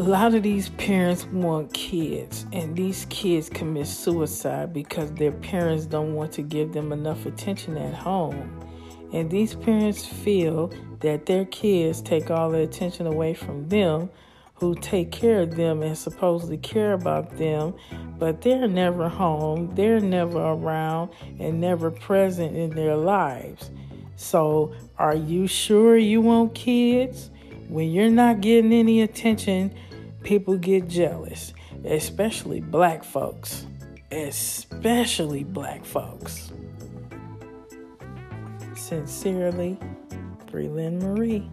lot of these parents want kids, and these kids commit suicide because their parents don't want to give them enough attention at home. And these parents feel that their kids take all the attention away from them, who take care of them and supposedly care about them, but they're never home, they're never around, and never present in their lives. So, are you sure you want kids? When you're not getting any attention, people get jealous, especially black folks. Especially black folks. Sincerely, Breland Marie.